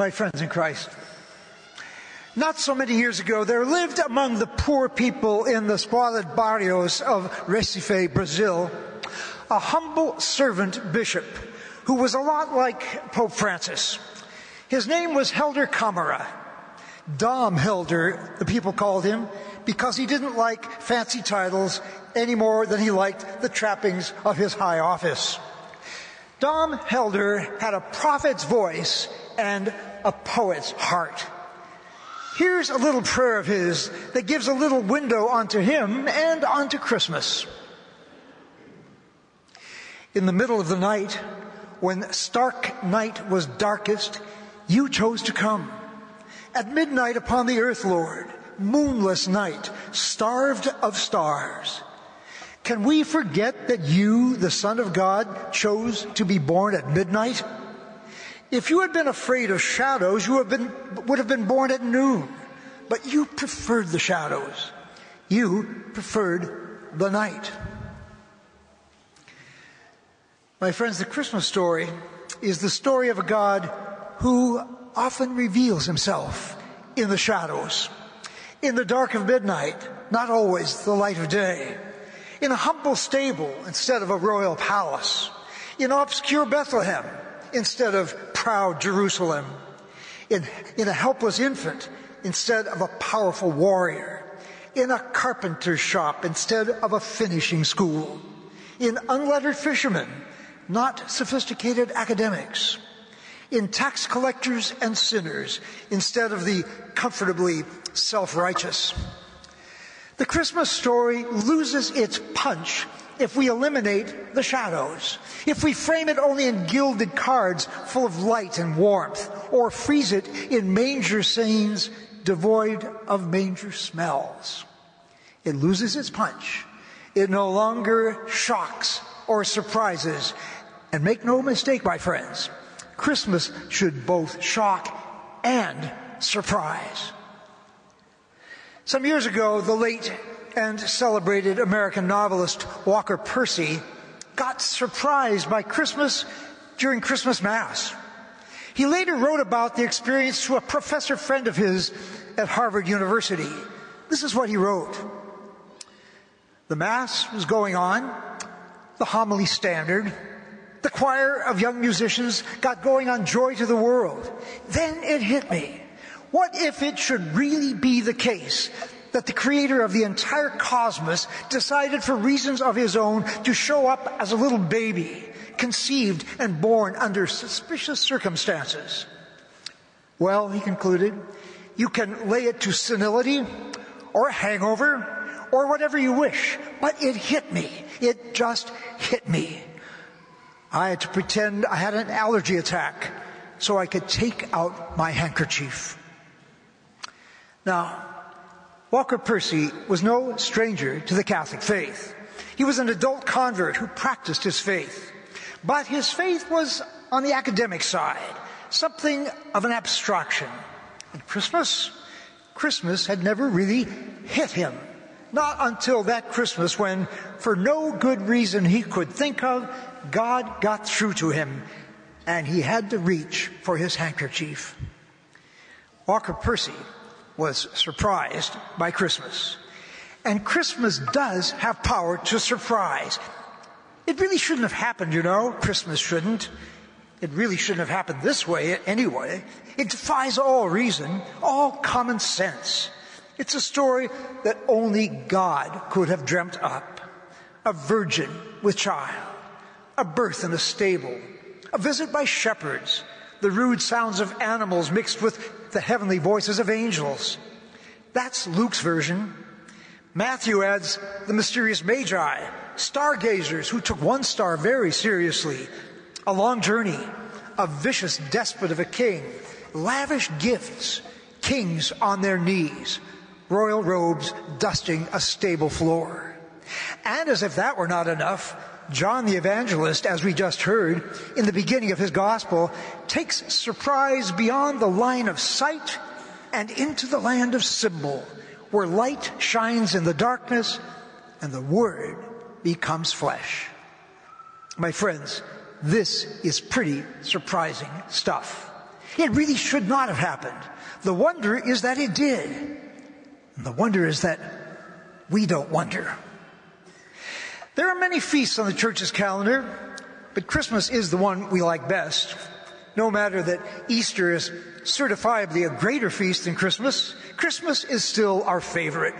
my friends in Christ. Not so many years ago, there lived among the poor people in the squalid barrios of Recife, Brazil, a humble servant bishop who was a lot like Pope Francis. His name was Helder Camara. Dom Helder, the people called him, because he didn't like fancy titles any more than he liked the trappings of his high office. Dom Helder had a prophet's voice and a poet's heart. Here's a little prayer of his that gives a little window onto him and onto Christmas. In the middle of the night, when stark night was darkest, you chose to come. At midnight upon the earth, Lord, moonless night, starved of stars. Can we forget that you, the Son of God, chose to be born at midnight? If you had been afraid of shadows, you been, would have been born at noon. But you preferred the shadows. You preferred the night. My friends, the Christmas story is the story of a God who often reveals himself in the shadows, in the dark of midnight, not always the light of day, in a humble stable instead of a royal palace, in obscure Bethlehem instead of proud Jerusalem, in, in a helpless infant instead of a powerful warrior, in a carpenter's shop instead of a finishing school, in unlettered fishermen, not sophisticated academics, in tax collectors and sinners instead of the comfortably self-righteous. The Christmas story loses its punch if we eliminate the shadows, if we frame it only in gilded cards full of light and warmth, or freeze it in manger scenes devoid of manger smells. It loses its punch. It no longer shocks or surprises. And make no mistake, my friends, Christmas should both shock and surprise. Some years ago, the late and celebrated American novelist Walker Percy got surprised by Christmas during Christmas Mass. He later wrote about the experience to a professor friend of his at Harvard University. This is what he wrote. The Mass was going on, the homily standard, the choir of young musicians got going on Joy to the World. Then it hit me. What if it should really be the case that the creator of the entire cosmos decided for reasons of his own to show up as a little baby, conceived and born under suspicious circumstances? Well, he concluded, you can lay it to senility or hangover or whatever you wish, but it hit me. It just hit me. I had to pretend I had an allergy attack so I could take out my handkerchief. Now, Walker Percy was no stranger to the Catholic faith. He was an adult convert who practiced his faith. But his faith was on the academic side, something of an abstraction. And Christmas, Christmas had never really hit him. Not until that Christmas when, for no good reason he could think of, God got through to him and he had to reach for his handkerchief. Walker Percy was surprised by Christmas. And Christmas does have power to surprise. It really shouldn't have happened, you know. Christmas shouldn't. It really shouldn't have happened this way anyway. It defies all reason, all common sense. It's a story that only God could have dreamt up. A virgin with child, a birth in a stable, a visit by shepherds, the rude sounds of animals mixed with the heavenly voices of angels. That's Luke's version. Matthew adds the mysterious magi, stargazers who took one star very seriously, a long journey, a vicious despot of a king, lavish gifts, kings on their knees, royal robes dusting a stable floor. And as if that were not enough, John the Evangelist, as we just heard in the beginning of his gospel, takes surprise beyond the line of sight and into the land of symbol, where light shines in the darkness and the Word becomes flesh. My friends, this is pretty surprising stuff. It really should not have happened. The wonder is that it did. And the wonder is that we don't wonder. There are many feasts on the church's calendar, but Christmas is the one we like best. No matter that Easter is certifiably a greater feast than Christmas, Christmas is still our favorite.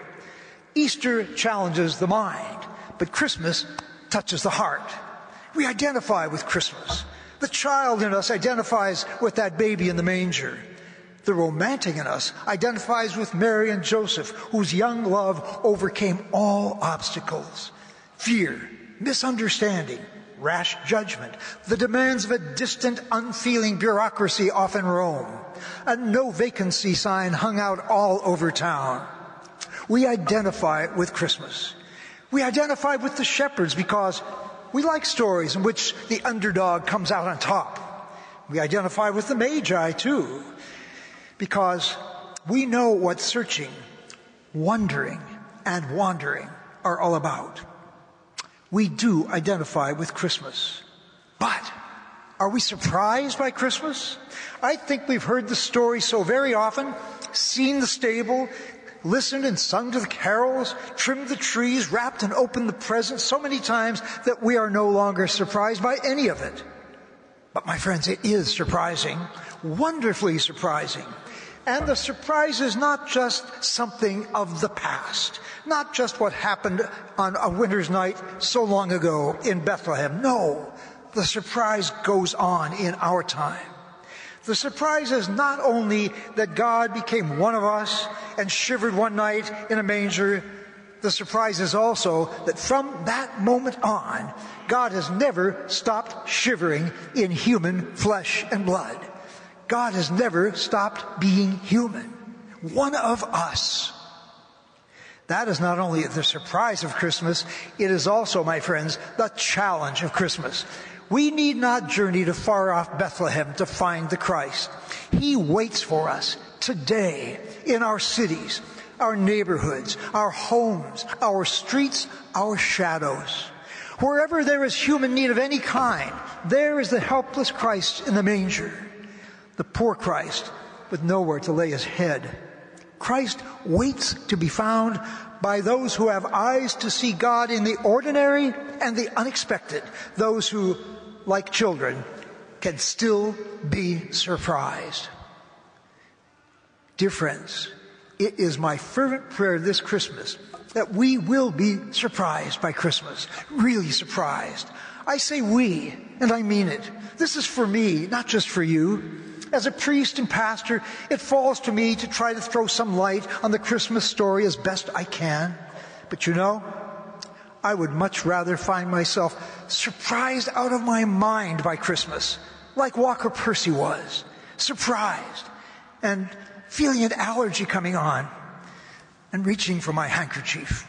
Easter challenges the mind, but Christmas touches the heart. We identify with Christmas. The child in us identifies with that baby in the manger. The romantic in us identifies with Mary and Joseph, whose young love overcame all obstacles fear, misunderstanding, rash judgment, the demands of a distant, unfeeling bureaucracy off in Rome, a no vacancy sign hung out all over town. We identify with Christmas. We identify with the shepherds because we like stories in which the underdog comes out on top. We identify with the Magi too, because we know what searching, wondering, and wandering are all about. We do identify with Christmas. But are we surprised by Christmas? I think we've heard the story so very often, seen the stable, listened and sung to the carols, trimmed the trees, wrapped and opened the presents so many times that we are no longer surprised by any of it. But my friends, it is surprising, wonderfully surprising. And the surprise is not just something of the past, not just what happened on a winter's night so long ago in Bethlehem. No, the surprise goes on in our time. The surprise is not only that God became one of us and shivered one night in a manger, the surprise is also that from that moment on, God has never stopped shivering in human flesh and blood. God has never stopped being human. One of us. That is not only the surprise of Christmas, it is also, my friends, the challenge of Christmas. We need not journey to far off Bethlehem to find the Christ. He waits for us today in our cities, our neighborhoods, our homes, our streets, our shadows. Wherever there is human need of any kind, there is the helpless Christ in the manger, the poor Christ with nowhere to lay his head. Christ waits to be found by those who have eyes to see God in the ordinary and the unexpected, those who like children, can still be surprised. Dear friends, it is my fervent prayer this Christmas that we will be surprised by Christmas, really surprised. I say we, and I mean it. This is for me, not just for you. As a priest and pastor, it falls to me to try to throw some light on the Christmas story as best I can. But you know, I would much rather find myself surprised out of my mind by Christmas, like Walker Percy was, surprised and feeling an allergy coming on and reaching for my handkerchief.